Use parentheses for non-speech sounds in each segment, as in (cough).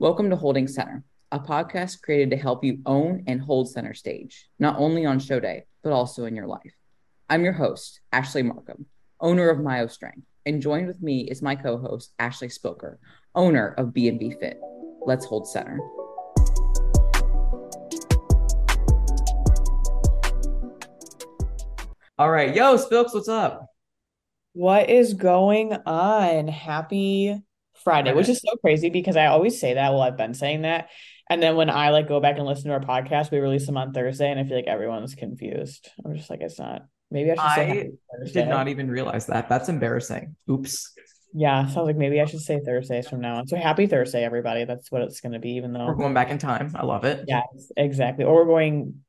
Welcome to Holding Center, a podcast created to help you own and hold center stage, not only on show day, but also in your life. I'm your host, Ashley Markham, owner of Myo Strength, and joined with me is my co-host, Ashley Spoker, owner of B&B Fit. Let's hold center. All right, yo, Spilks, what's up? What is going on? Happy Friday, which is so crazy because I always say that. Well, I've been saying that. And then when I like go back and listen to our podcast, we release them on Thursday, and I feel like everyone's confused. I'm just like, it's not. Maybe I should say. I did not even realize that. That's embarrassing. Oops. Yeah, sounds like maybe I should say Thursdays from now on. So happy Thursday, everybody. That's what it's going to be, even though we're going back in time. I love it. Yes, exactly. Or we're going.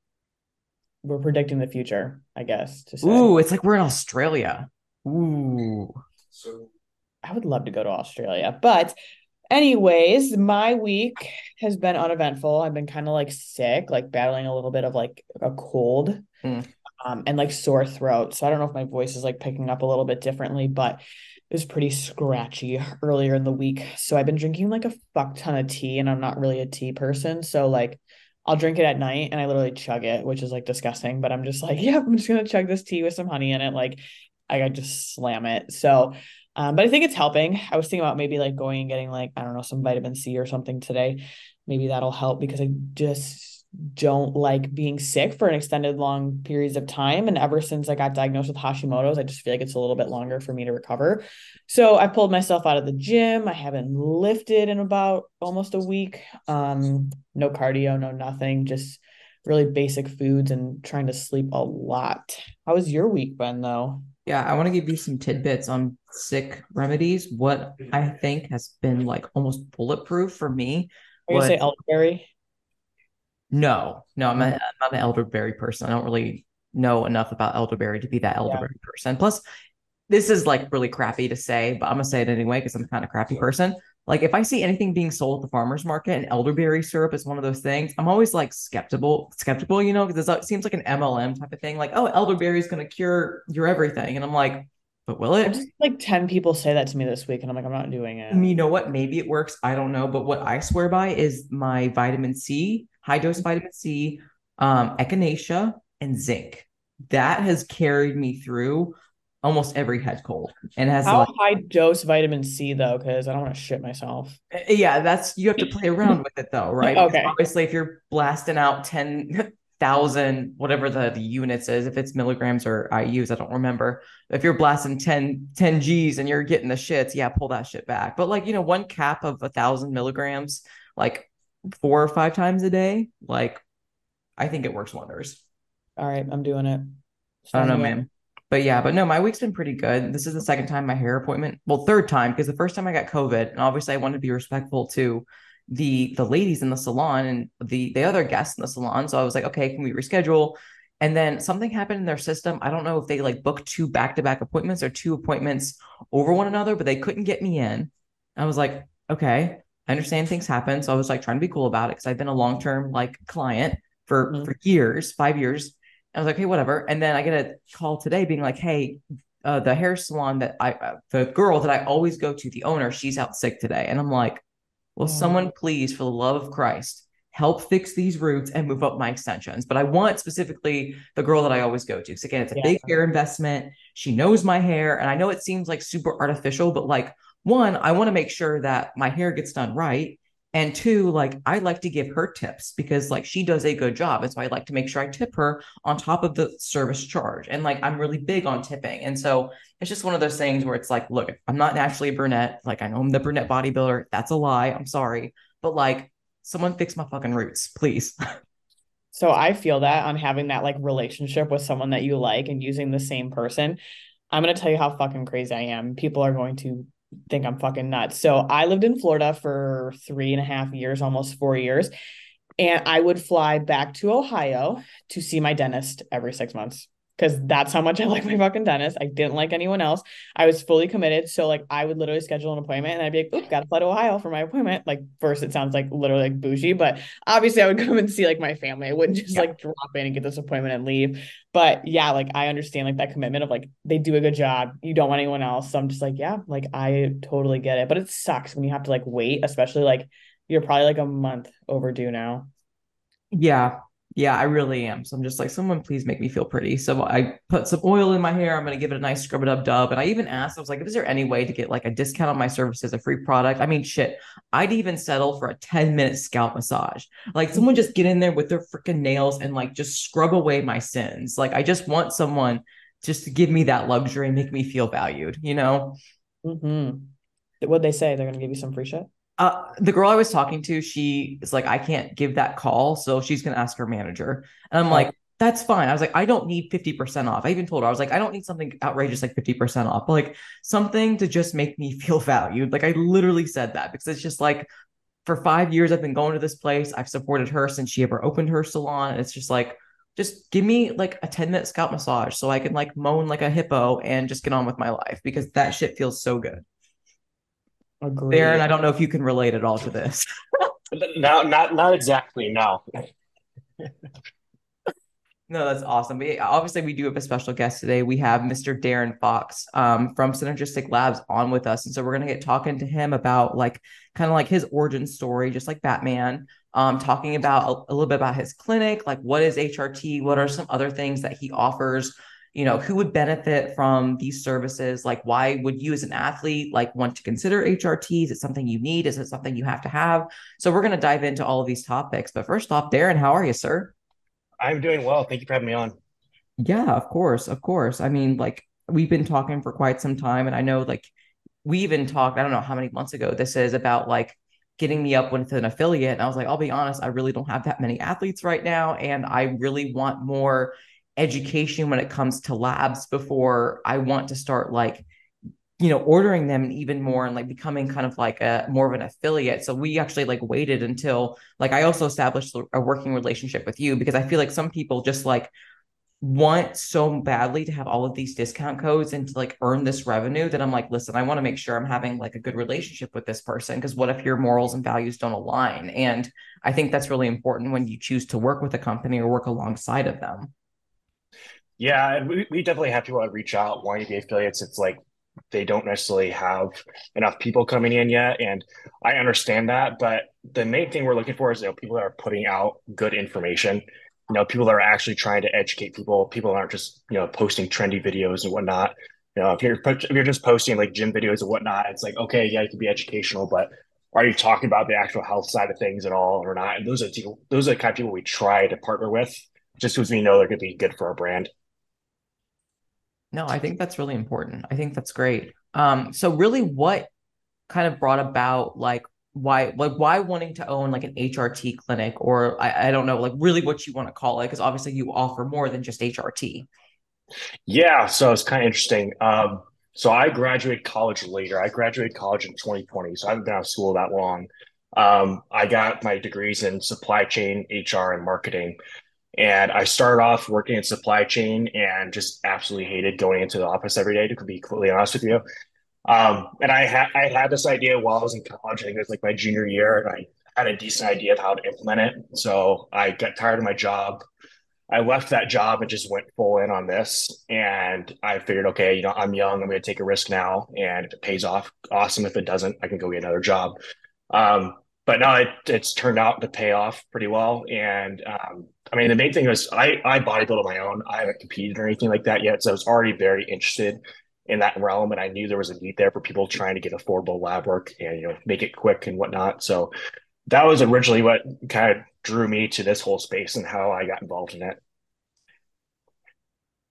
We're predicting the future, I guess. To say. Ooh, it's like we're in Australia. Ooh. So I would love to go to Australia. But anyways, my week has been uneventful. I've been kind of like sick, like battling a little bit of like a cold. Mm. Um, and like sore throat. So I don't know if my voice is like picking up a little bit differently, but it was pretty scratchy earlier in the week. So I've been drinking like a fuck ton of tea and I'm not really a tea person. So like I'll drink it at night and I literally chug it, which is like disgusting, but I'm just like, (laughs) yeah, I'm just gonna chug this tea with some honey in it. Like I just slam it. So um, but I think it's helping. I was thinking about maybe like going and getting like, I don't know, some vitamin C or something today. Maybe that'll help because I just don't like being sick for an extended long periods of time. And ever since I got diagnosed with Hashimoto's, I just feel like it's a little bit longer for me to recover. So I pulled myself out of the gym. I haven't lifted in about almost a week. Um, no cardio, no nothing, just really basic foods and trying to sleep a lot. How was your week been though? Yeah, I want to give you some tidbits on sick remedies. What I think has been like almost bulletproof for me. Are you say elderberry? No, no, I'm, a, mm. I'm not an elderberry person. I don't really know enough about elderberry to be that elderberry yeah. person. Plus, this is like really crappy to say, but I'm gonna say it anyway because I'm kind of crappy person. Like if I see anything being sold at the farmer's market and elderberry syrup is one of those things, I'm always like skeptical, skeptical, you know, because it seems like an MLM type of thing. Like, oh, elderberry is going to cure your everything. And I'm like, but will it? Just, like 10 people say that to me this week, and I'm like, I'm not doing it. You know what? Maybe it works. I don't know. But what I swear by is my vitamin C, high dose vitamin C, um, echinacea, and zinc. That has carried me through almost every head cold and has how like, high dose vitamin C though because I don't want to shit myself. Eh, yeah, that's you have to play around with it though, right? okay. Because obviously, if you're blasting out ten thousand whatever the, the units is, if it's milligrams or IU's, I don't remember. If you're blasting 10, 10 G's and you're getting the shits, yeah, pull that shit back. But like you know, one cap of a thousand milligrams, like four or five times a day, like I think it works wonders. All right, I'm doing it. I don't know, man but yeah, but no, my week's been pretty good. This is the second time my hair appointment. Well, third time because the first time I got COVID, and obviously I wanted to be respectful to the the ladies in the salon and the the other guests in the salon. So I was like, okay, can we reschedule? And then something happened in their system. I don't know if they like booked two back to back appointments or two appointments over one another, but they couldn't get me in. I was like, okay, I understand things happen. So I was like trying to be cool about it because I've been a long term like client for mm-hmm. for years, five years. I was like, hey, whatever. And then I get a call today being like, hey, uh, the hair salon that I, uh, the girl that I always go to, the owner, she's out sick today. And I'm like, well, oh. someone please, for the love of Christ, help fix these roots and move up my extensions. But I want specifically the girl that I always go to. Because again, it's a yeah. big hair investment. She knows my hair. And I know it seems like super artificial, but like, one, I want to make sure that my hair gets done right. And two, like I like to give her tips because like she does a good job. And so I like to make sure I tip her on top of the service charge. And like I'm really big on tipping. And so it's just one of those things where it's like, look, I'm not naturally a brunette. Like I know I'm the brunette bodybuilder. That's a lie. I'm sorry. But like someone fix my fucking roots, please. (laughs) so I feel that on having that like relationship with someone that you like and using the same person. I'm going to tell you how fucking crazy I am. People are going to think I'm fucking nuts. So I lived in Florida for three and a half years, almost four years. And I would fly back to Ohio to see my dentist every six months because that's how much I (laughs) like my fucking dentist. I didn't like anyone else. I was fully committed. So like I would literally schedule an appointment and I'd be like, oop, gotta fly to Ohio for my appointment. Like first it sounds like literally like bougie, but obviously I would (laughs) come and see like my family. I wouldn't just yeah. like drop in and get this appointment and leave. But yeah, like I understand like that commitment of like they do a good job. You don't want anyone else. So I'm just like, yeah, like I totally get it. But it sucks when you have to like wait, especially like you're probably like a month overdue now. Yeah. Yeah, I really am. So I'm just like, someone please make me feel pretty. So I put some oil in my hair. I'm gonna give it a nice scrub it up dub. And I even asked, I was like, is there any way to get like a discount on my services, a free product? I mean, shit, I'd even settle for a 10 minute scalp massage. Like someone just get in there with their freaking nails and like just scrub away my sins. Like I just want someone just to give me that luxury and make me feel valued, you know? Mm-hmm. What'd they say? They're gonna give you some free shit? Uh, the girl I was talking to, she is like, I can't give that call. So she's going to ask her manager. And I'm like, that's fine. I was like, I don't need 50% off. I even told her, I was like, I don't need something outrageous like 50% off, but like something to just make me (laughs) feel valued. Like I literally said that because it's just like for five years, I've been going to this place. I've supported her since she ever opened her salon. It's just like, just give me like a 10 minute scalp massage so I can like moan like a hippo and just get on with my life because that shit feels so good. Agreed. Darin, I don't know if you can relate at all to this. (laughs) no, not not exactly. No. no, that's awesome. We, obviously, we do have a special guest today. We have Mr. Darin Fox um, from Synergistic Labs on with us, and so we're gonna get talking to him about like kind of like his origin story, just like Batman. Um, talking about a, a little bit about his clinic, like what is HRT, what are some other things that he offers you know who would benefit from these services? Like why would you as an athlete like want to consider hrt is it something you need? Is it something you have to have? So we're going to dive into all of these topics. But first off Darin how are you sir? I'm doing well. Thank you for having me on. Yeah of course of course. I mean like we've been talking for quite some time and i know like we even talked i don't know how many months ago this is about like getting me up with an affiliate. And i was like i'll be honest i really don't have that many athletes right now and i really want more education when it comes to labs before I want to start like you know ordering them even more and like becoming kind of like a more of an affiliate. So we actually like waited until like i also established a working relationship with you because i feel like some people just like want so badly to have all of these discount codes and to like earn this revenue that i'm like listen i want to make sure i'm having like a good relationship with this person because what if your morals and values don't align? And i think that's really important when you choose to work with a company or work alongside of them yeah, we, we definitely have people that reach out wanting to be affiliates. It's like they don't necessarily have enough people coming in yet. And I understand that. But the main thing we're looking for is you know, people that are putting out good information. You know, people that are actually trying to educate people, people that aren't just, you know, posting trendy videos and whatnot. You know, if you're if you're just posting like gym videos and whatnot, it's like, okay, yeah, it can be educational, but are you talking about the actual health side of things at all or not? And those are those are the kind of people we try to partner with just because we know they're going to be good for our brand. No, I think that's really important. I think that's great. Um, so really what kind of brought about like why like why wanting to own like an HRT clinic or I, I don't know, like really what you want to call it, because obviously you offer more than just HRT. Yeah, so it's kind of interesting. Um, so I graduated college later. I graduated college in 2020, so I haven't been out of school that long. Um, I got my degrees in supply chain, HR, and marketing. And I started off working in supply chain and just absolutely hated going into the office every day, to be completely honest with you. Um, and I had I had this idea while I was in college. I think it was like my junior year, and I had a decent idea of how to implement it. So I got tired of my job. I left that job and just went full in on this. And I figured, okay, you know, I'm young. I'm going to take a risk now, and if it pays off, awesome. If it doesn't, I can go get another job. Um, but now it, it's turned out to pay off pretty well. And um, I mean, the main thing was I I bodybuild on my own. I haven't competed or anything like that yet, so I was already very interested in that realm, and I knew there was a need there for people trying to get affordable lab work and you know make it quick and whatnot. So that was originally what kind of drew me to this whole space and how I got involved in it.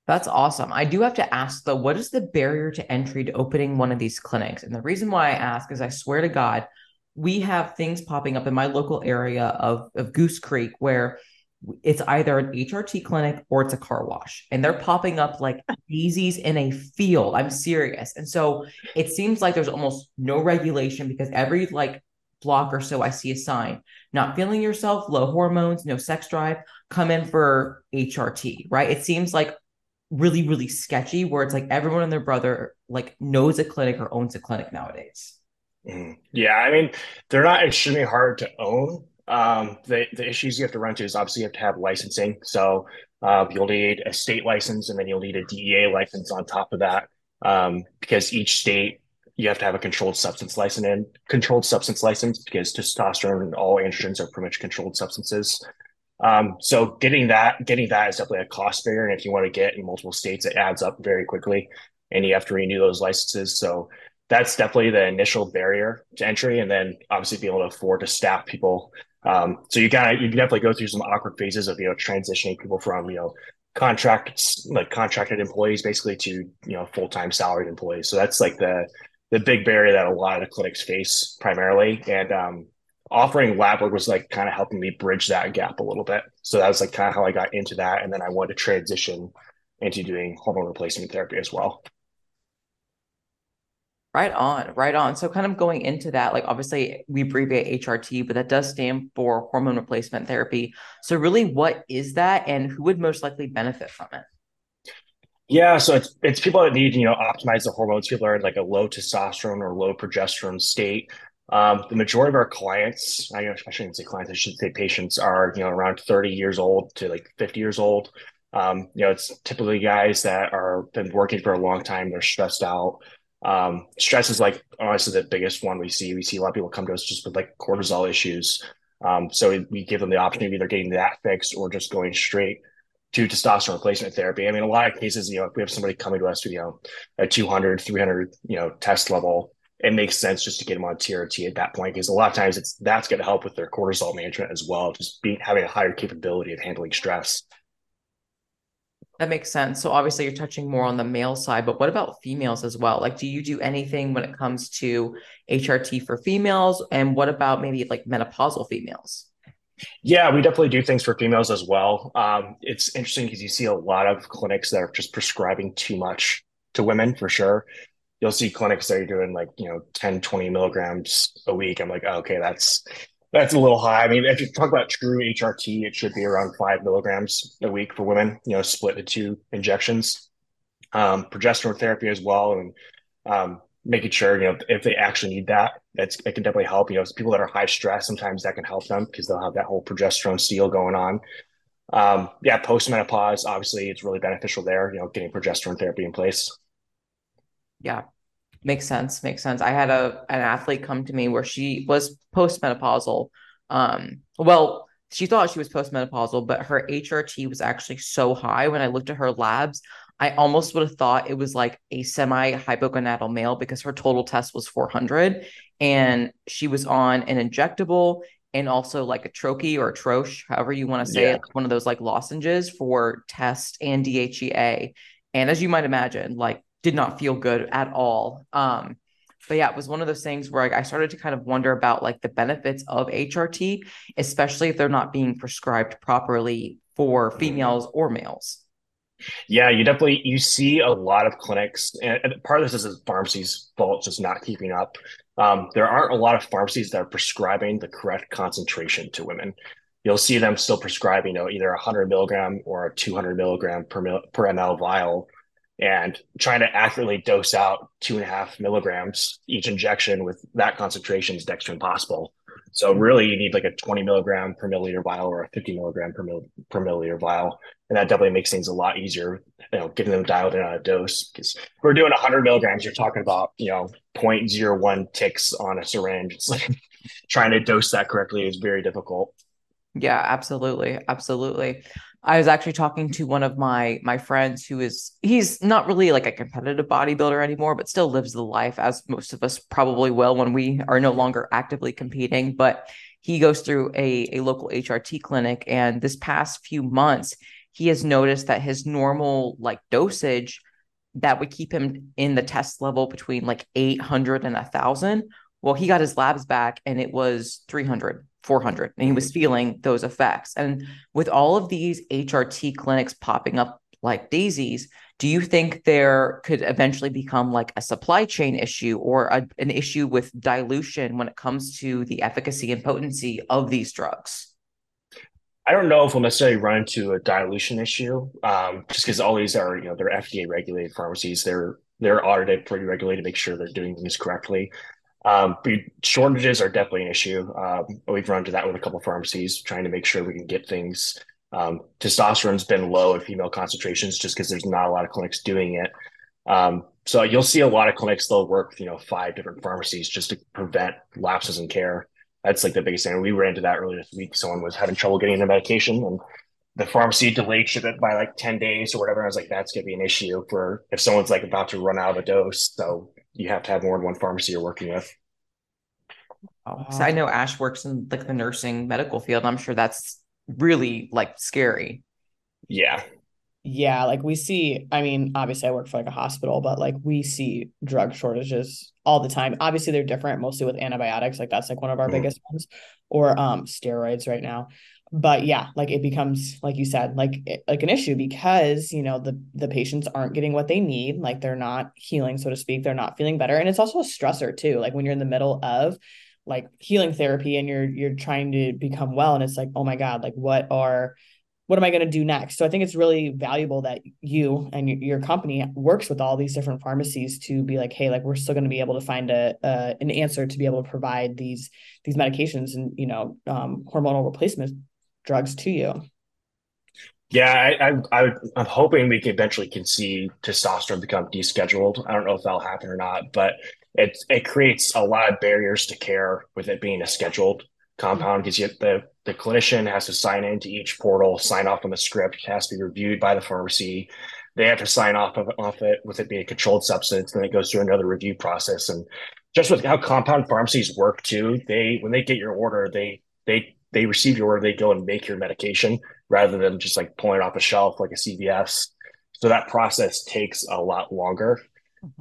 That's awesome. I do have to ask though, what is the barrier to entry to opening one of these clinics? And the reason why I ask is I swear to God, we have things popping up in my local area of, of Goose Creek where it's either an HRT clinic or it's a car wash. And they're popping up like daisies in a field. I'm serious. And so it seems like there's almost no regulation because every like block or so I see a sign, not feeling yourself, low hormones, no sex drive, come in for HRT, right? It seems like really, really sketchy where it's like everyone and their brother like knows a clinic or owns a clinic nowadays. Mm. Yeah, I mean, they're not extremely hard to own. Um, the the issues you have to run to is obviously you have to have licensing. So uh, you'll need a state license, and then you'll need a DEA license on top of that, um, because each state you have to have a controlled substance license and controlled substance license because testosterone and all androgens are pretty much controlled substances. Um, so getting that getting that is definitely a cost barrier, and if you want to get in multiple states, it adds up very quickly, and you have to renew those licenses. So that's definitely the initial barrier to entry, and then obviously being able to afford to staff people. Um, so you of you can definitely go through some awkward phases of you know transitioning people from you know contracts like contracted employees basically to you know full time salaried employees. So that's like the the big barrier that a lot of the clinics face primarily, and um, offering lab work was like kind of helping me bridge that gap a little bit. So that was like kind of how I got into that, and then I wanted to transition into doing hormone replacement therapy as well. Right on, right on. So, kind of going into that, like obviously we abbreviate HRT, but that does stand for hormone replacement therapy. So, really, what is that, and who would most likely benefit from it? Yeah, so it's it's people that need you know optimize the hormones. People are in like a low testosterone or low progesterone state. Um, the majority of our clients, I, I shouldn't say clients, I should say patients, are you know around thirty years old to like fifty years old. Um, you know, it's typically guys that are been working for a long time. They're stressed out. Um, stress is like honestly the biggest one we see. We see a lot of people come to us just with like cortisol issues. Um, so we, give them the option of either getting that fixed or just going straight to testosterone replacement therapy. I mean, a lot of cases, you know, if we have somebody coming to us you know, a 200, 300, you know, test level, it makes sense just to get them on TRT at that point because a lot of times it's that's going to help with their cortisol management as well, just being having a higher capability of handling stress. That makes sense. So obviously you're touching more on the male side, but what about females as well? Like, do you do anything when it comes to HRT for females? And what about maybe like menopausal females? Yeah, we definitely do things for females as well. Um, it's interesting because you see a lot of clinics that are just prescribing too much to women for sure. You'll see clinics that are doing like, you know, 10, 20 milligrams a week. I'm like, oh, okay, that's that's a little high. I mean, if you talk about true HRT, it should be around five milligrams a week for women, you know, split the two injections. Um, progesterone therapy as well. And um, making sure, you know, if they actually need that, that's, it can definitely help. You know, people that are high stress, sometimes that can help them because they'll have that whole progesterone steal going on. Um, yeah, post menopause, obviously, it's really beneficial there, you know, getting progesterone therapy in place. Yeah, Makes sense. Makes sense. I had a an athlete come to me where she was postmenopausal. Um, well, she thought she was postmenopausal, but her HRT was actually so high. When I looked at her labs, I almost would have thought it was like a semi hypogonadal male because her total test was 400 and she was on an injectable and also like a troche or a troche, however you want to say yeah. it, one of those like lozenges for test and DHEA. And as you might imagine, like did not feel good at all. Um, but yeah, it was one of those things where I, I started to kind of wonder about like the benefits of HRT, especially if they're not being prescribed properly for females or males. Yeah, you definitely you see a lot of clinics, and, part of this is pharmacy's fault, just not keeping up. Um, there aren't a lot of pharmacies that are prescribing the correct concentration to women. You'll see them still prescribing, you know, either a 100 milligram or a 200 milligram per mil, per ml vial and trying to accurately dose out two and a half milligrams each injection with that concentration is next to impossible. So really, you need like a 20 milligram per milliliter vial or a 50 milligram per, mil- per milliliter vial, and that definitely makes things a lot easier. You know, getting them dialed in on a dose because we're doing 100 milligrams. You're talking about you know 0.01 ticks on a syringe. It's like (laughs) trying to dose that correctly is very difficult. Yeah, absolutely, absolutely. I was actually talking to one of my my friends who is he's not really like a competitive bodybuilder anymore, but still lives the life as most of us probably will when we are no longer actively competing. But he goes through a, a local HRT clinic, and this past few months, he has noticed that his normal like dosage that would keep him in the test level between like 800 and a thousand. Well, he got his labs back and it was 300 400 and he was feeling those effects and with all of these hrt clinics popping up like daisies do you think there could eventually become like a supply chain issue or a, an issue with dilution when it comes to the efficacy and potency of these drugs I don't know if we'll necessarily run into a dilution issue, um, just because all these are, you know, they're FDA regulated pharmacies. They're they're audited pretty regularly to make sure they're doing things correctly. Um, but shortages are definitely an issue. Um, we've run into that with a couple of pharmacies, trying to make sure we can get things. Um, testosterone's been low in female concentrations just because there's not a lot of clinics doing it. Um, so you'll see a lot of clinics they'll work with you know five different pharmacies just to prevent lapses in care. That's like the biggest thing. We ran into that earlier this week. Someone was having trouble getting their medication, and the pharmacy delayed shipment by like 10 days or whatever. I was like, that's going to be an issue for if someone's like about to run out of a dose. So you have to have more than one pharmacy you're working with. Oh, so I know Ash works in like the nursing medical field. I'm sure that's really like scary. Yeah. Yeah, like we see, I mean, obviously I work for like a hospital, but like we see drug shortages all the time. Obviously they're different mostly with antibiotics, like that's like one of our mm. biggest ones or um steroids right now but yeah like it becomes like you said like like an issue because you know the the patients aren't getting what they need like they're not healing so to speak they're not feeling better and it's also a stressor too like when you're in the middle of like healing therapy and you're you're trying to become well and it's like oh my god like what are what am I going to do next? So I think it's really valuable that you and your company works with all these different pharmacies to be like, hey, like we're still going to be able to find a, a an answer to be able to provide these these medications and you know um, hormonal replacement drugs to you. Yeah, I, I, I, am hoping we can eventually can see testosterone become descheduled. I don't know if that'll happen or not, but it it creates a lot of barriers to care with it being a scheduled compound because mm-hmm. the the clinician has to sign into each portal, sign off on the script, has to be reviewed by the pharmacy. They have to sign off of off it with it being a controlled substance, then it goes through another review process. And just with how compound pharmacies work too, they when they get your order, they they they receive your order, they go and make your medication rather than just like pulling it off a shelf like a CVS. So that process takes a lot longer.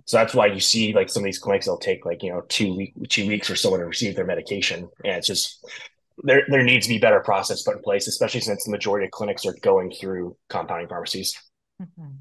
So that's why you see like some of these clinics, they'll take like, you know, two week, two weeks for someone to receive their medication. And it's just there there needs to be better process put in place, especially since the majority of clinics are going through compounding pharmacies. Mm-hmm.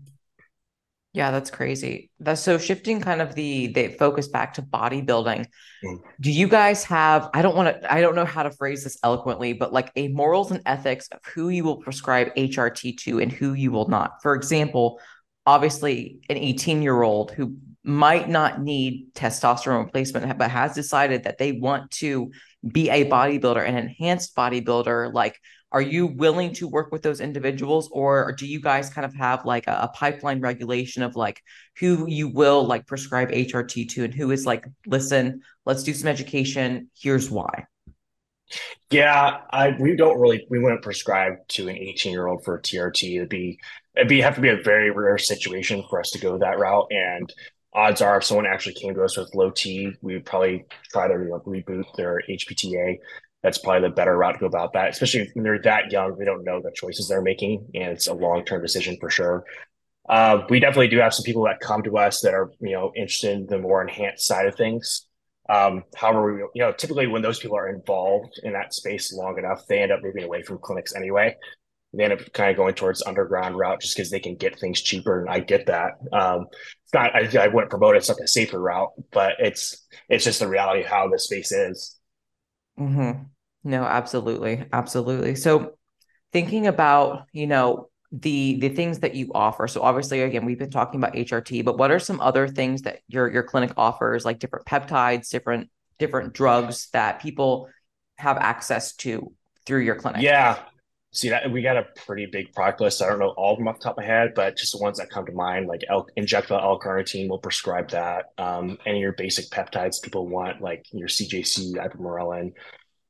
Yeah, that's crazy. That's so shifting kind of the the focus back to bodybuilding. Mm. Do you guys have I don't want to I don't know how to phrase this eloquently, but like a morals and ethics of who you will prescribe HRT to and who you will not. For example, obviously an 18-year-old who might not need testosterone replacement but has decided that they want to be a bodybuilder an enhanced bodybuilder like are you willing to work with those individuals or do you guys kind of have like a, a, pipeline regulation of like who you will like prescribe hrt to and who is like listen let's do some education. Here's why. Yeah i we don't really we wouldn't prescribe to an 18 year old for trt it'd be it'd be have to be a very rare situation for us to go that route and odds are if someone actually came to us with low T, we would probably try to reboot their HPTA that's probably the better route to go about that. Especially when they're that young, they don't know the choices they're making, and it's a long term decision for sure. Uh, we definitely do have some people that come to us that are you know interested in the more enhanced side of things. Um, however, we, you know, typically when those people are involved in that space long enough, they end up moving away from clinics anyway. They end up kind of going towards underground route just because they can get things cheaper, and I get that. Um, it's not, I, I wouldn't promote it. It's like a safer route, but it's it's just the reality of how the space is. Mm-hmm. No, absolutely. Absolutely. So thinking about, you know, the the things that you offer. So obviously again, we've been talking about HRT, but what are some other things that your your clinic offers like different peptides, different different drugs that people have access to through your clinic? Yeah. See that we got a pretty big product list. I don't know all of them off the top of my head, but just the ones that come to mind, like L- injectable L-carnitine will prescribe that. Um, any of your basic peptides people want, like your CJC, ipamorelin,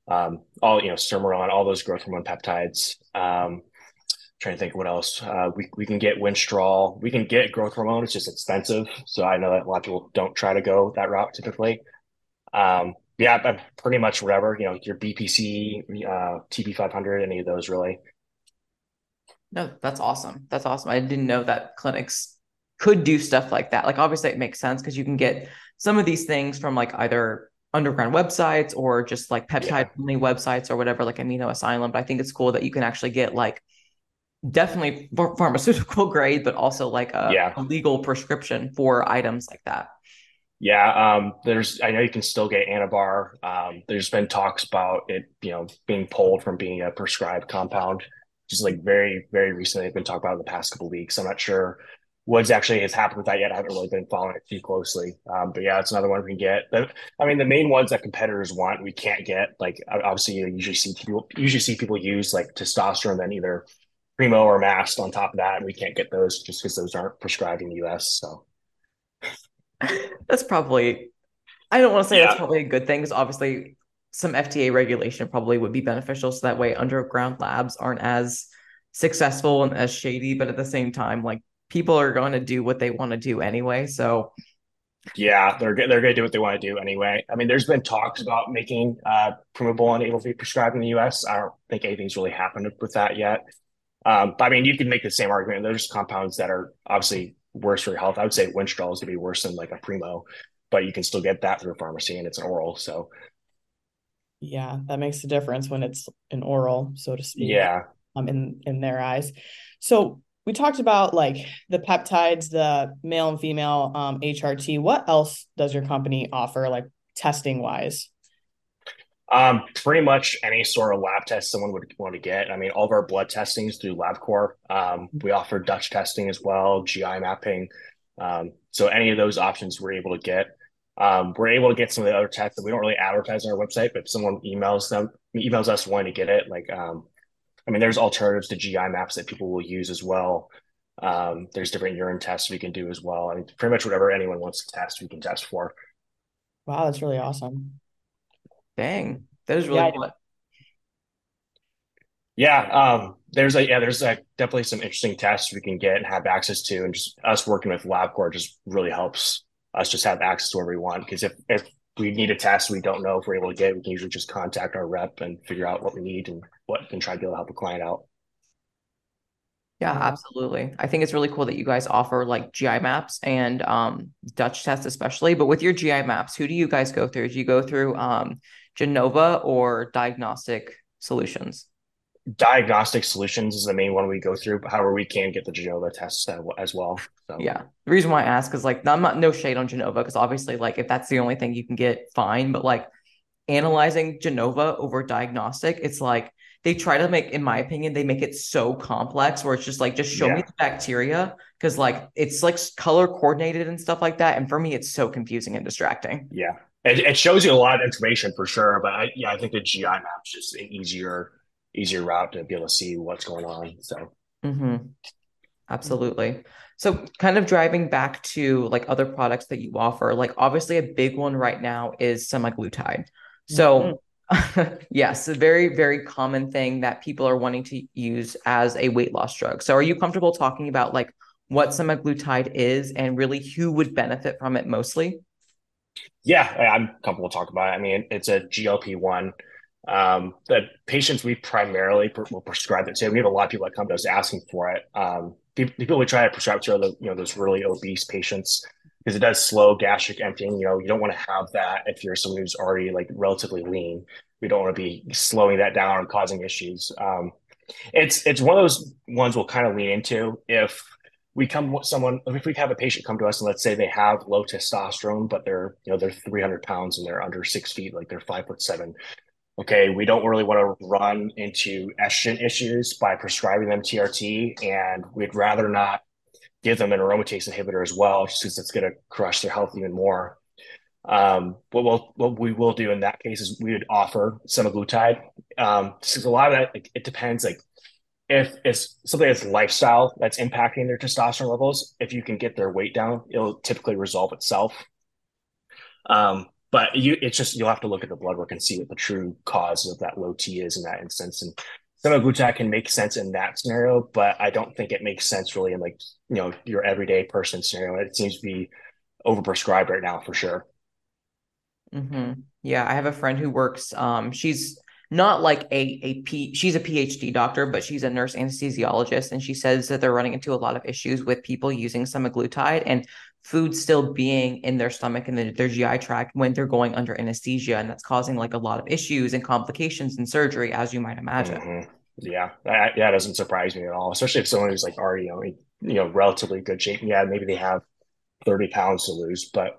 um, all you know, Sermorelin, all those growth hormone peptides. Um, trying to think what else. Uh, we we can get Winstrol. We can get growth hormone. It's just expensive, so I know that a lot of people don't try to go that route typically. Um, yeah, pretty much whatever you know, your BPC, uh, TB five hundred, any of those really. No, that's awesome. That's awesome. I didn't know that clinics could do stuff like that. Like obviously it makes sense because you can get some of these things from like either underground websites or just like peptide only websites or whatever, like Amino Asylum. But I think it's cool that you can actually get like definitely pharmaceutical (laughs) grade, but also like a, yeah. a legal prescription for items like that. Yeah, um, there's. I know you can still get Anavar. Um, there's been talks about it, you know, being pulled from being a prescribed compound. Just like very, very recently, they've been talked about in the past couple weeks. I'm not sure what's actually has happened with that yet. I haven't really been following it too closely. Um, but yeah, it's another one we can get. But I mean, the main ones that competitors want, we can't get. Like obviously, you usually see people usually see people use like testosterone, then either primo or mast on top of that, and we can't get those just because those aren't prescribed in the U.S. So. that's probably I don't want to say yeah. that's probably a good thing because obviously some FDA regulation probably would be beneficial so that way underground labs aren't as successful and as shady, but at the same time, like people are going to do what they want to do anyway. So yeah, they're they're going to do what they want to do anyway. I mean, there's been talks about making uh, Primobolan able to be prescribed in the U.S. I don't think anything's really happened with that yet. Um, but I mean, you can make the same argument. There's compounds that are obviously worse for your health. I would say Winstrol is going to be worse than like a Primo, but you can still get that through a pharmacy and it's an oral. So, yeah, that makes a difference when it's an oral, so to speak. Yeah. Um, in in their eyes. So we talked about like the peptides, the male and female um, HRT. What else does your company offer, like testing wise? Um, pretty much any sort of lab test someone would want to get. I mean, all of our blood testing is through LabCorp. Um, we offer Dutch testing as well, GI mapping. Um, so any of those options we're able to get. Um, we're able to get some of the other tests that we don't really advertise on our website, but if someone emails them, emails us wanting to get it, like, um, I mean, there's alternatives to GI maps that people will use as well. Um, there's different urine tests we can do as well. I mean, pretty much whatever anyone wants to test, we can test for. Wow, that's really awesome. Dang, that is really yeah, cool. Yeah, um, there's a yeah, there's a, definitely some interesting tests we can get and have access to, and just us working with LabCorp just really helps us just have access to whatever we want. Because if if we need a test we don't know if we're able to get, we can usually just contact our rep and figure out what we need and what and try to be able to help a client out. Yeah, absolutely. I think it's really cool that you guys offer like GI maps and um, Dutch tests, especially. But with your GI maps, who do you guys go through? Do you go through um, Genova or Diagnostic Solutions? Diagnostic Solutions is the main one we go through. However, we can get the Genova tests as well. So. Yeah, the reason why I ask is like I'm not no shade on Genova because obviously like if that's the only thing you can get, fine. But like analyzing Genova over diagnostic, it's like they try to make, in my opinion, they make it so complex where it's just like just show yeah. me the bacteria because like it's like color coordinated and stuff like that. And for me, it's so confusing and distracting. Yeah, it, it shows you a lot of information for sure, but I, yeah, I think the GI map's just an easier easier route to be able to see what's going on. So, mm-hmm. absolutely. So, kind of driving back to like other products that you offer, like obviously a big one right now is semaglutide. So, mm-hmm. (laughs) yes, a very, very common thing that people are wanting to use as a weight loss drug. So, are you comfortable talking about like what semaglutide is and really who would benefit from it mostly? Yeah, I'm comfortable talking about it. I mean, it's a GLP one. Um, the patients we primarily will prescribe it to. We have a lot of people that come to us asking for it. Um, people would try to prescribe to the you know those really obese patients because it does slow gastric emptying. You know, you don't want to have that if you're someone who's already like relatively lean. We don't want to be slowing that down and causing issues. Um, it's it's one of those ones we'll kind of lean into if we come someone if we have a patient come to us and let's say they have low testosterone but they're you know they're 300 pounds and they're under six feet like they're five foot seven okay we don't really want to run into estrogen issues by prescribing them trt and we'd rather not give them an aromatase inhibitor as well just because it's going to crush their health even more um, what we'll what we will do in that case is we would offer semaglutide um, because a lot of that like, it depends like if it's something that's lifestyle that's impacting their testosterone levels, if you can get their weight down, it'll typically resolve itself. Um, but you, it's just you'll have to look at the blood work and see what the true cause of that low T is in that instance. And semaglutide can make sense in that scenario, but I don't think it makes sense really in like you know your everyday person scenario. It seems to be overprescribed right now for sure. Mm-hmm. Yeah, I have a friend who works. Um, she's not like a a P she's a PhD doctor, but she's a nurse anesthesiologist, and she says that they're running into a lot of issues with people using semaglutide and food still being in their stomach and their GI tract when they're going under anesthesia, and that's causing like a lot of issues and complications in surgery, as you might imagine. Mm-hmm. Yeah, that, that doesn't surprise me at all, especially if someone who's like already you know, you know relatively good shape. Yeah, maybe they have 30 pounds to lose. But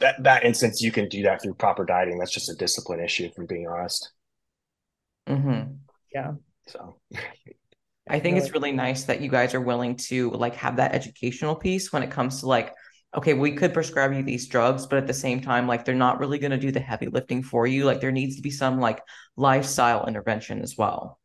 that, that instance, you can do that through proper dieting. That's just a discipline issue, from being honest. Mm-hmm. Yeah. So I think it's really nice that you guys are willing to like have that educational piece when it comes to like, okay, we could prescribe you these drugs, but at the same time, like they're not really going to do the heavy lifting for you. Like there needs to be some like lifestyle intervention as well.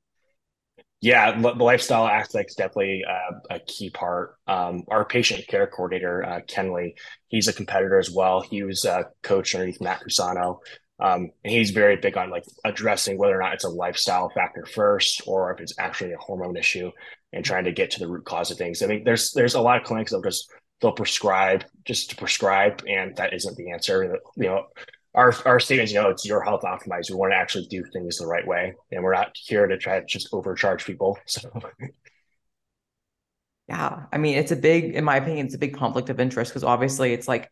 Yeah, the lifestyle aspect is definitely uh, a key part. Um, our patient care coordinator, uh, Kenley, he's a competitor as well. He was a coach underneath Matt Cusano. Um, and he's very big on like addressing whether or not it's a lifestyle factor first or if it's actually a hormone issue and trying to get to the root cause of things. I mean, there's there's a lot of clinics that will just they'll prescribe just to prescribe, and that isn't the answer. You know, our our statement is, you know, it's your health optimized. We want to actually do things the right way, and we're not here to try to just overcharge people. (laughs) So. Yeah, I mean, it's a big, in my opinion, it's a big conflict of interest because obviously it's like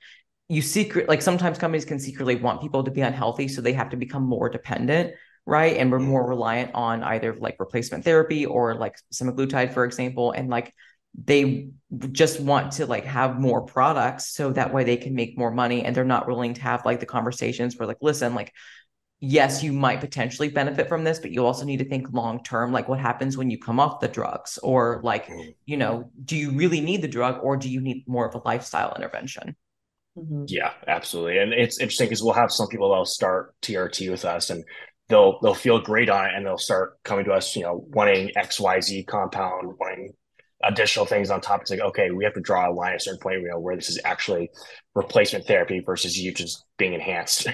you secret, like sometimes companies can secretly want people to be unhealthy, so they have to become more dependent, right? And we're mm-hmm. more reliant on either like replacement therapy or like semaglutide, for example, and like they just want to like have more products so that way they can make more money and they're not willing to have like the conversations where like listen like yes you might potentially benefit from this but you also need to think long term like what happens when you come off the drugs or like mm-hmm. you know do you really need the drug or do you need more of a lifestyle intervention mm-hmm. yeah absolutely and it's interesting because we'll have some people that'll start trt with us and they'll they'll feel great on it and they'll start coming to us you know wanting xyz compound wanting additional things on top. It's like, okay, we have to draw a line at a certain point, you know, where this is actually replacement therapy versus you just being enhanced.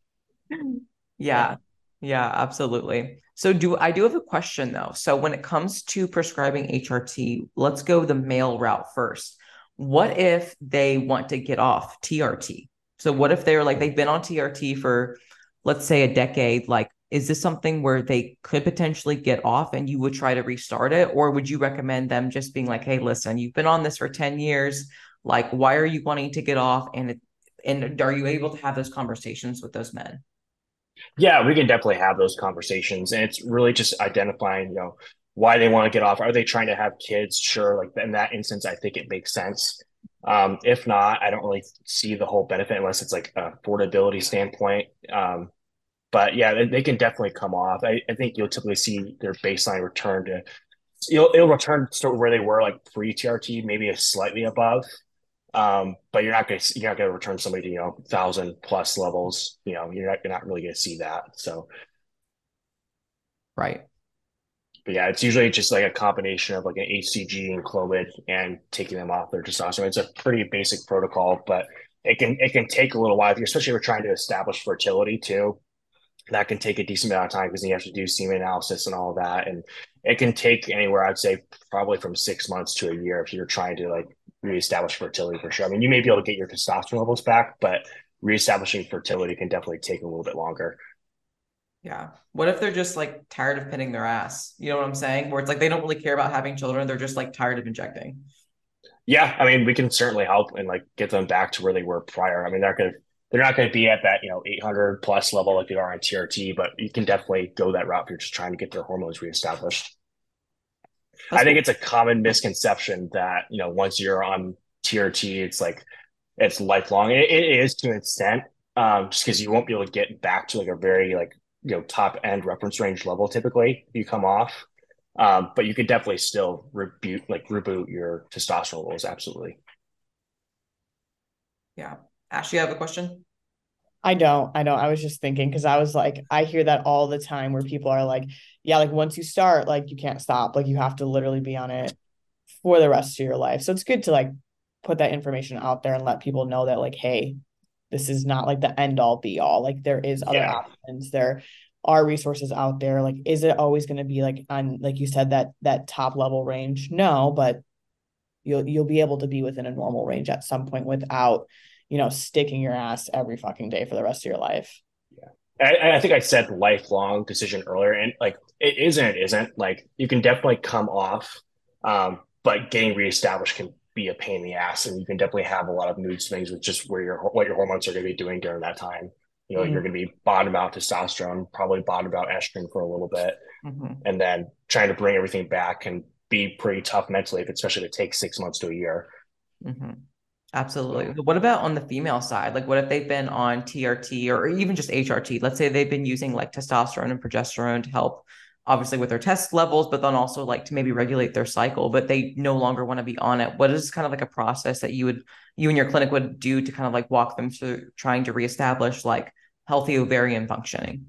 (laughs) yeah. Yeah, absolutely. So do I do have a question though. So when it comes to prescribing HRT, let's go the male route first. What if they want to get off TRT? So what if they're like they've been on TRT for let's say a decade, like is this something where they could potentially get off and you would try to restart it? Or would you recommend them just being like hey listen you've been on this for 10 years. Like why are you wanting to get off? And it, and are you able to have those conversations with those men? Yeah we can definitely have those conversations. And it's really just identifying you know why they want to get off. Are they trying to have kids? Sure like in that instance i think it makes sense. Um, if not i don't really see the whole benefit unless it's like affordability standpoint. Um, but yeah, they, they can definitely come off. I, I, think you'll typically see their baseline return to it'll, it'll return to where they were like pre TRT, maybe a slightly above. Um, but you're not going to you're not going to return somebody to you know thousand plus levels. You know, you're not you're not really going to see that. So, right. But yeah, it's usually just like a combination of like an HCG and Clomid and taking them off their testosterone. It's a pretty basic protocol, but it can it can take a little while, especially if you're trying to establish fertility too that can take a decent amount of time because you have to do semen analysis and all that. And it can take anywhere, I'd say probably from six months to a year if you're trying to like reestablish fertility for sure. I mean, you may be able to get your testosterone levels back, but reestablishing fertility can definitely take a little bit longer. Yeah. What if they're just like tired of pinning their ass? You know what I'm saying? Where it's like they don't really care about having children, they're just like tired of injecting. Yeah, I mean, we can certainly help and like get them back to where they were prior. I mean, they're going to they're not going to be at that you know 800 plus level like they are on TRT, but you can definitely go that route if you're just trying to get their hormones reestablished. That's I think cool. it's a common misconception that you know once you're on TRT, it's like it's lifelong. it, it is to an extent, um, just because you won't be able to get back to like a very like you know top end reference range level. Typically, if you come off, um, but you could definitely still reboot like reboot your testosterone levels. Absolutely. Yeah, Ashley, you have a question? I don't. I don't. I was just thinking because I was like, I hear that all the time where people are like, yeah, like once you start, like you can't stop. Like you have to literally be on it for the rest of your life. So it's good to like put that information out there and let people know that, like, hey, this is not like the end all be all. Like there is other yeah. options. There are resources out there. Like, is it always going to be like on, like you said, that that top level range? No, but you'll you'll be able to be within a normal range at some point without you know, sticking your ass every fucking day for the rest of your life. Yeah. I, I think I said lifelong decision earlier, and like it isn't, it isn't. Like you can definitely come off, um, but getting reestablished can be a pain in the ass, and you can definitely have a lot of mood swings with just where your what your hormones are going to be doing during that time. You know, mm-hmm. you're going to be bottom out testosterone, probably bottom out estrogen for a little bit, mm-hmm. and then trying to bring everything back can be pretty tough mentally, especially if it takes six months to a year. Mm-hmm. Absolutely. What about on the female side? Like, what if they've been on TRT or even just HRT? Let's say they've been using like testosterone and progesterone to help, obviously, with their test levels, but then also like to maybe regulate their cycle, but they no longer want to be on it. What is kind of like a process that you would, you and your clinic would do to kind of like walk them through trying to reestablish like healthy ovarian functioning?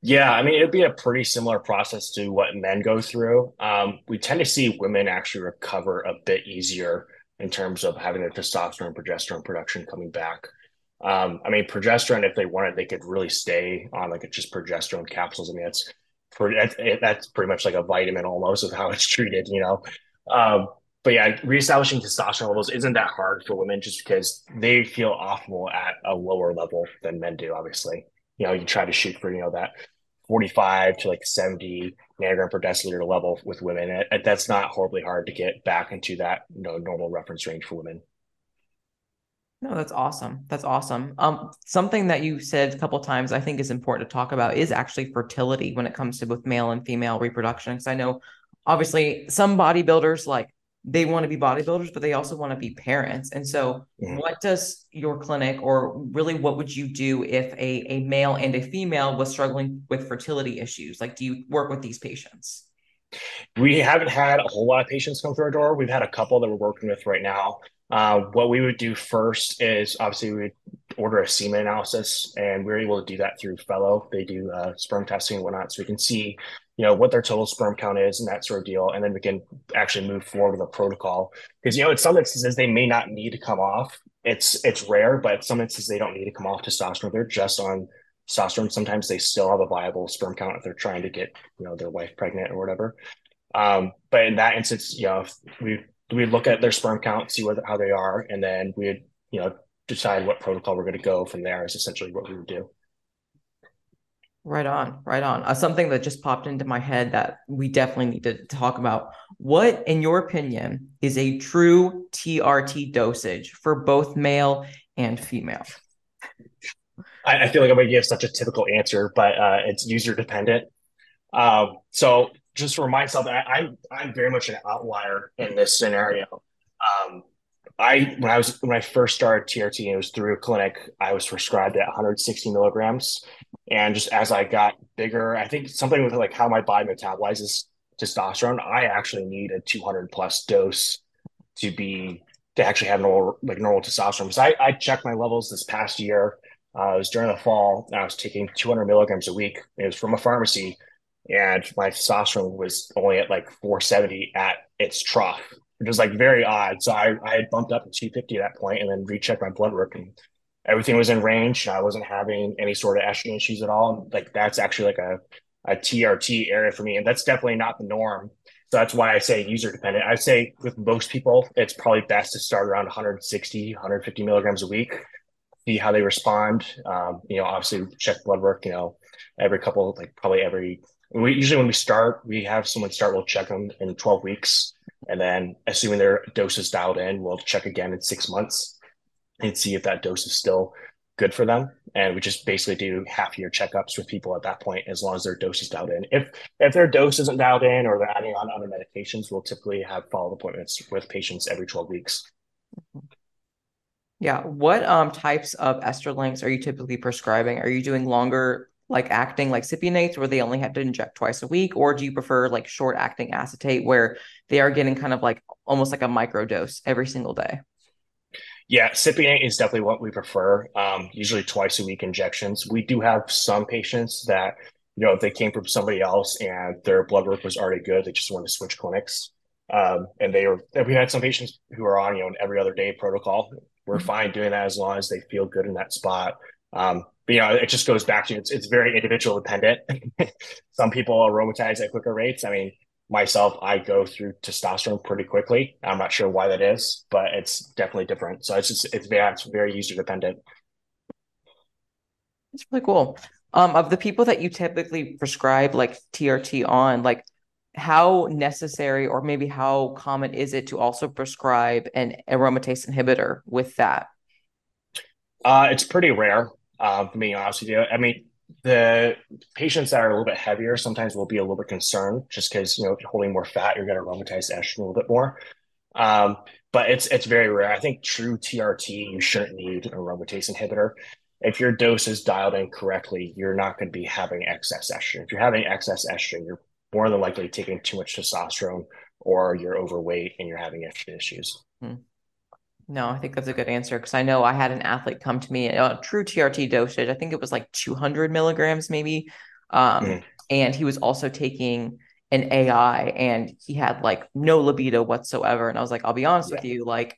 Yeah, I mean, it'd be a pretty similar process to what men go through. Um, we tend to see women actually recover a bit easier in terms of having their testosterone and progesterone production coming back. Um, I mean, progesterone, if they wanted, they could really stay on like just progesterone capsules. I mean, pretty, that's pretty much like a vitamin almost of how it's (laughs) treated, you know. Um, but yeah, reestablishing testosterone levels isn't that hard for women just because they feel optimal at a lower level than men do, obviously you know, you try to shoot for, you know, that 45 to like 70 nanogram per deciliter level with women. It, that's not horribly hard to get back into that, you know, normal reference range for women. No, that's awesome. That's awesome. Um, something that you said a couple times I think is important to talk about is actually fertility when it comes to both male and female reproduction. Because I know, obviously, some bodybuilders like they want to be bodybuilders, but they also want to be parents. And so, yeah. what does your clinic, or really, what would you do if a, a male and a female was struggling with fertility issues? Like, do you work with these patients? We haven't had a whole lot of patients come through our door. We've had a couple that we're working with right now. Uh, what we would do first is obviously we would order a semen analysis, and we're able to do that through Fellow. They do uh, sperm testing and whatnot, so we can see you know what their total sperm count is and that sort of deal and then we can actually move forward with a protocol. Because you know in some instances they may not need to come off. It's it's rare but in some instances they don't need to come off testosterone. They're just on testosterone. Sometimes they still have a viable sperm count if they're trying to get you know their wife pregnant or whatever. Um, but in that instance you know we we look at their sperm count see what how they are and then we you know decide what protocol we're going to go from there is essentially what we would do Right on, right on. Uh, something that just popped into my head that we definitely need to talk about. What, in your opinion, is a true TRT dosage for both male and female? I, I feel like I'm going to give such a typical answer, but uh, it's user dependent. Um, so just for myself, I, I'm I'm very much an outlier in this scenario. Um, I when I was when I first started TRT it was through a clinic, I was prescribed at 160 milligrams. And just as I got bigger, I think something with like how my body metabolizes testosterone, I actually need a 200 plus dose to be to actually have normal like normal testosterone. Because I, I checked my levels this past year. Uh, it was during the fall. I was taking 200 milligrams a week. It was from a pharmacy, and my testosterone was only at like 470 at its trough which was like very odd. So I, I had bumped up to 250 at that point and then rechecked my blood work and everything was in range. I wasn't having any sort of estrogen issues at all. Like that's actually like a, a TRT area for me. And that's definitely not the norm. So that's why I say user dependent. I'd say with most people, it's probably best to start around 160, 150 milligrams a week, see how they respond. Um, you know, obviously check blood work, you know, every couple, like probably every, we usually when we start, we have someone start, we'll check them in 12 weeks and then, assuming their dose is dialed in, we'll check again in six months and see if that dose is still good for them. And we just basically do half year checkups with people at that point, as long as their dose is dialed in. If if their dose isn't dialed in or they're adding on other medications, we'll typically have follow appointments with patients every 12 weeks. Yeah. What um types of estroglinks are you typically prescribing? Are you doing longer like acting like cypionates where they only have to inject twice a week or do you prefer like short acting acetate where they are getting kind of like almost like a micro dose every single day yeah cypionate is definitely what we prefer um, usually twice a week injections we do have some patients that you know if they came from somebody else and their blood work was already good they just want to switch clinics um, and they were we had some patients who are on you know an every other day protocol we're mm-hmm. fine doing that as long as they feel good in that spot um, but you know, it just goes back to it's it's very individual dependent. (laughs) Some people aromatize at quicker rates. I mean, myself, I go through testosterone pretty quickly. I'm not sure why that is, but it's definitely different. So it's just it's very it's very user dependent. It's really cool. Um, of the people that you typically prescribe like TRT on, like how necessary or maybe how common is it to also prescribe an aromatase inhibitor with that? Uh, it's pretty rare. Uh, being honest with you, I mean, the patients that are a little bit heavier sometimes will be a little bit concerned just because you know if you're holding more fat, you're going to aromatize estrogen a little bit more. Um, but it's it's very rare. I think true TRT, you shouldn't need an aromatase inhibitor. If your dose is dialed in correctly, you're not going to be having excess estrogen. If you're having excess estrogen, you're more than likely taking too much testosterone or you're overweight and you're having estrogen issues. Hmm. No, I think that's a good answer because I know I had an athlete come to me a true TRT dosage. I think it was like 200 milligrams maybe Um, mm. and he was also taking an AI and he had like no libido whatsoever. And I was like, I'll be honest yeah. with you, like,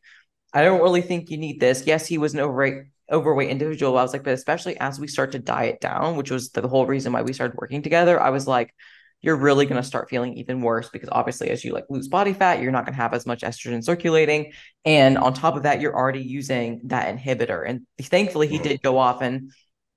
I don't really think you need this. Yes, he was an overweight overweight individual. I was like, but especially as we start to diet down, which was the whole reason why we started working together, I was like, you're really going to start feeling even worse because obviously as you like lose body fat you're not going to have as much estrogen circulating and on top of that you're already using that inhibitor and thankfully he did go off and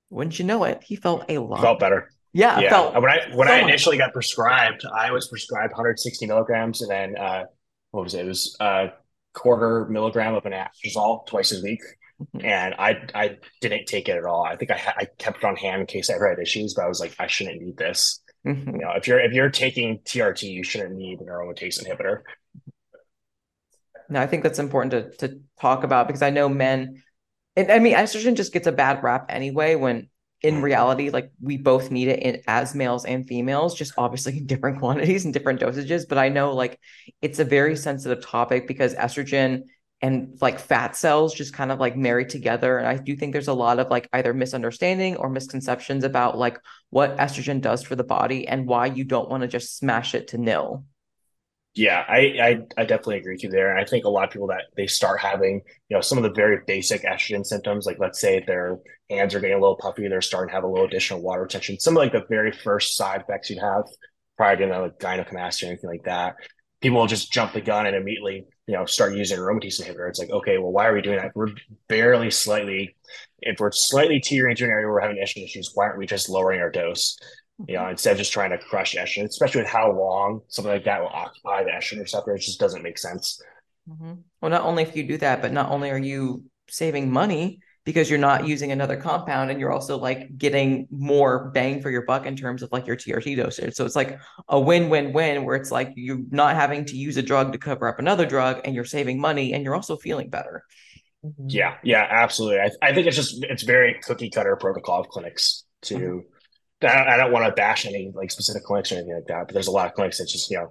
wouldn't you know it he felt a lot felt better yeah, yeah. Felt when I when so I initially much. got prescribed I was prescribed 160 milligrams and then uh what was it it was a uh, quarter milligram of an anastrozole twice a week mm-hmm. and I I didn't take it at all. I think I I kept it on hand in case I ever had issues, but I was like I shouldn't need this. Mm-hmm. You know, if you're if you're taking TRT, you shouldn't need an aromatase inhibitor. No, I think that's important to to talk about because I know men. And, I mean, estrogen just gets a bad rap anyway. When in mm-hmm. reality, like we both need it in, as males and females, just obviously in different (laughs) quantities and different dosages. But I know like it's a very sensitive topic because estrogen and like fat cells just kind of like marry together and i do think there's a lot of like either misunderstanding or misconceptions about like what estrogen does for the body and why you don't want to just smash it to nil. Yeah I, I i definitely agree with you there i think a lot of people that they start having you know some of the very basic estrogen symptoms like let's say their hands are getting a little puffy they're starting to have a little additional water retention some of like the very first side effects you'd have prior to like gynecomastia or anything like that people will just jump the gun and immediately you know start using aromatase inhibitor it's like okay well why are we doing that we're barely slightly if we're slightly teetering into an area where we're having estrogen issues why aren't we just lowering our dose you know mm-hmm. instead of just trying to crush estrogen especially with how long something like that will occupy the estrogen receptor it just doesn't make sense mm-hmm. well not only if you do that but not only are you saving money because you're not using another compound and you're also like getting more bang for your buck in terms of like your TRT dosage. So it's like a win-win-win where it's like you're not having to use a drug to cover up another drug and you're saving money and you're also feeling better. Mm-hmm. Yeah, yeah, absolutely. I, I think it's just it's very cookie cutter protocol of clinics to mm-hmm. I, I don't want to bash any like specific clinics or anything like that, but there's a lot of clinics that just, you know,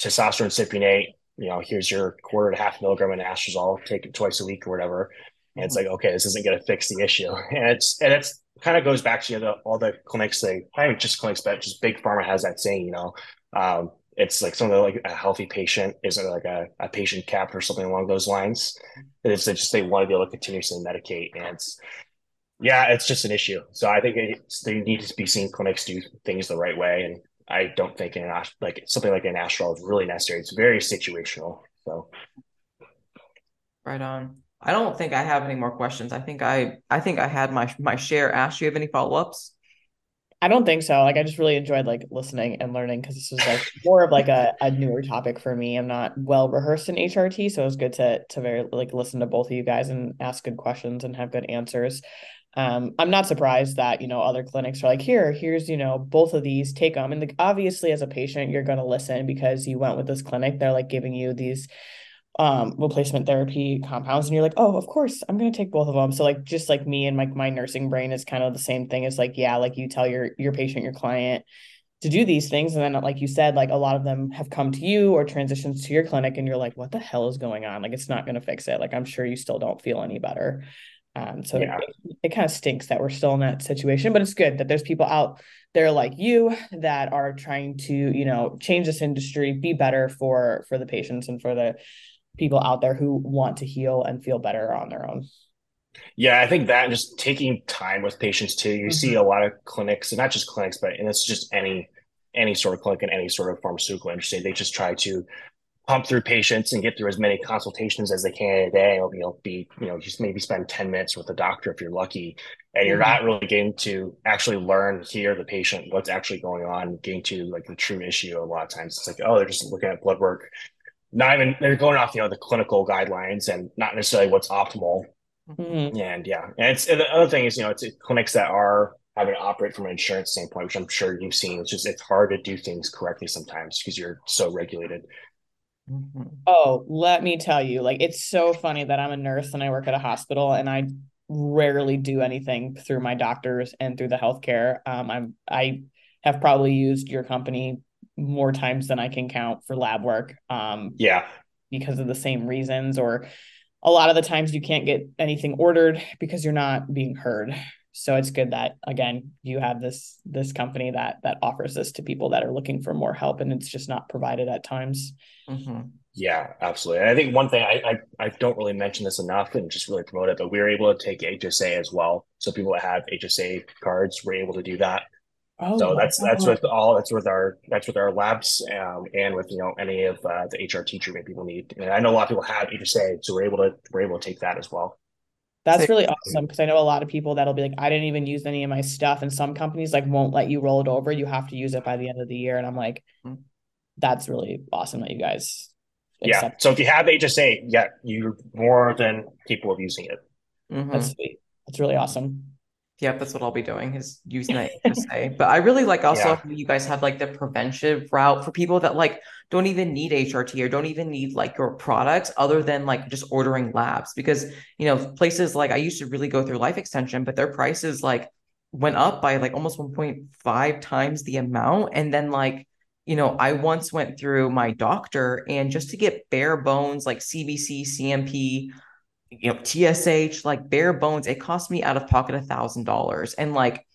testosterone cypionate, you know, here's your quarter to half milligram of anastrozole, take it twice a week or whatever. And it's like, okay, this isn't going to fix the issue. (laughs) And it's, and it's kind of goes back to you the, all the clinics say, I mean, just clinics, but just big pharma has that saying, you know, um, it's like something like a healthy patient isn't like a, a patient cap or something along those lines. It's just they want to be able to continuously medicate. And it's, yeah, it's just an issue. So I think they need to be seeing clinics do things the right way. And I don't think an like something like anastrozole is really necessary. It's very situational. So right on. I don't think I have any more questions. I think I I think I had my my share. Ash, you have any follow ups? I don't think so. Like I just really enjoyed like listening and learning because this was like more of like a, a newer topic for me. I'm not well rehearsed in HRT, so it was good to to very like listen to both of you guys and ask good questions and have good answers. Um, I'm not surprised that you know other clinics are like here, here's you know both of these, take them. And obviously, as a patient, you're going to listen because you went with this clinic. They're like giving you these um replacement therapy compounds and you're like oh of course i'm going to take both of them so like just like me and like my, my nursing brain is kind of the same thing. As like yeah like you tell your your patient your client to do these things and then like you said like a lot of them have come to you or transitions to your clinic and you're like what the hell is going on? Like it's not going to fix it. Like i'm sure you still don't feel any better. Um so yeah. it, it kind of stinks that we're still in that situation but it's good that there's people out there like you that are trying to you know change this industry be better for for the patients and for the people out there who want to heal and feel better on their own. Yeah, I think that just taking time with patients too. You mm-hmm. see a lot of clinics, and not just clinics, but and it's just any any sort of clinic and any sort of pharmaceutical industry. They just try to pump through patients and get through as many consultations as they can a day. It'll be, it'll be you know, just maybe spend 10 minutes with the doctor if you're lucky. And you're mm-hmm. not really getting to actually learn, hear the patient, what's actually going on, getting to like the true issue. A lot of times it's like, oh, they're just looking at blood work not even they're going off you know the clinical guidelines and not necessarily what's optimal mm-hmm. and yeah and it's and the other thing is you know it's clinics that are having to operate from an insurance standpoint which i'm sure you've seen it's just it's hard to do things correctly sometimes because you're so regulated mm-hmm. oh let me tell you like it's so funny that i'm a nurse and i work at a hospital and i rarely do anything through my doctors and through the healthcare um i'm i have probably used your company more times than I can count for lab work. Um, yeah. Because of the same reasons, or a lot of the times you can't get anything ordered because you're not being heard. So it's good that again you have this this company that that offers this to people that are looking for more help, and it's just not provided at times. Mm-hmm. Yeah, absolutely. And I think one thing I, I, I don't really mention this enough and just really promote it, but we were able to take HSA as well. So people that have HSA cards were able to do that. Oh, so that's that's with all that's with our that's with our labs um, and with you know any of uh, the HRT treatment people need. And I know a lot of people have HSA, so we're able to we're able to take that as well. That's really awesome because I know a lot of people that'll be like, I didn't even use any of my stuff, and some companies like won't let you roll it over. You have to use it by the end of the year, and I'm like, hmm. that's really awesome that you guys. Yeah. So if you have HSA, yeah, you're more than capable of using it. Mm-hmm. That's sweet. That's really awesome. Yep, that's what I'll be doing is using that HSA. (laughs) but I really like also yeah. you guys have like the preventive route for people that like don't even need HRT or don't even need like your products other than like just ordering labs because you know places like I used to really go through life extension, but their prices like went up by like almost 1.5 times the amount. And then like, you know, I once went through my doctor and just to get bare bones like CBC, CMP, you know, TSH, like bare bones, it cost me out of pocket a thousand dollars. And like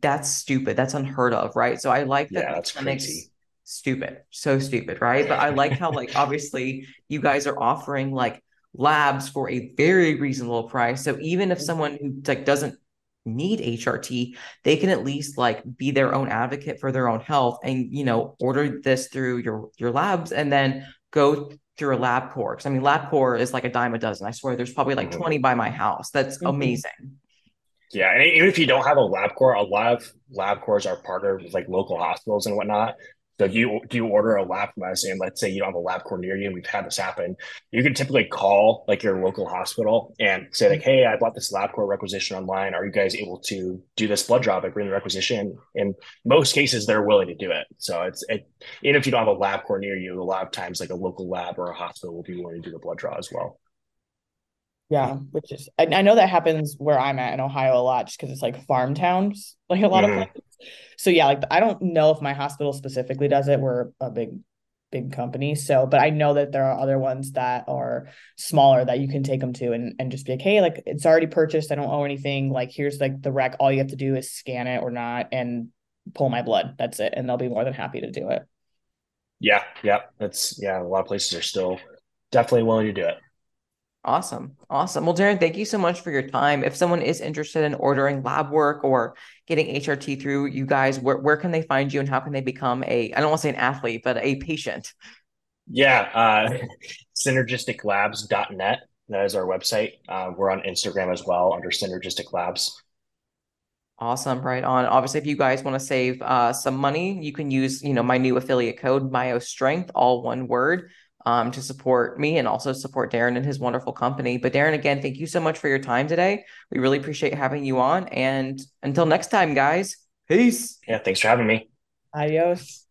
that's stupid. That's unheard of, right? So I like that yeah, that's crazy. Stupid. So stupid, right? But I like how like (laughs) obviously you guys are offering like labs for a very reasonable price. So even if someone who like doesn't need HRT, they can at least like be their own advocate for their own health and you know order this through your your labs and then go through a LabCorp. Because I mean, LabCorp is like a dime a dozen. I swear there's probably like mm-hmm. 20 by my house. That's mm-hmm. amazing. Yeah. And even if you don't have a LabCorp, a lot of lab LabCorps are partnered with like local hospitals and whatnot. So if you do you order a lab from and let's say you don't have a LabCorp near you, and we've had this happen, you can typically call like your local hospital and say like, "Hey, I bought this LabCorp requisition online. Are you guys able to do this blood draw? I bring the requisition." In most cases, they're willing to do it. So it's it, even if you don't have a LabCorp near you, a lot of times like a local lab or a hospital will be willing to do the blood draw as well. Yeah, which is I, I know that happens where I'm at in Ohio a lot, just because it's like farm towns, like a lot mm. of places. So yeah, like I don't know if my hospital specifically does it. We're a big, big company, so but I know that there are other ones that are smaller that you can take them to and and just be like, hey, like it's already purchased. I don't owe anything. Like here's like the rec. All you have to do is scan it or not and pull my blood. That's it, and they'll be more than happy to do it. Yeah, yeah, that's yeah. A lot of places are still definitely willing to do it. Awesome. Awesome. Well, Darin, thank you so much for your time. If someone is interested in ordering lab work or getting HRT through you guys, where, where can they find you and how can they become a, I don't want to say an athlete, but a patient? Yeah. Uh, (laughs) synergisticlabs.net. That is our website. Uh, we're on Instagram as well under Synergistic Labs. Awesome. Right on. Obviously, if you guys want to save uh, some money, you can use, you know, my new affiliate code, Myo Strength, all one word um, to support me and also support Darin and his wonderful company. But Darin, again, thank you so much for your time today. We really appreciate having you on. And until next time, guys, peace. Yeah, thanks for having me. Adios.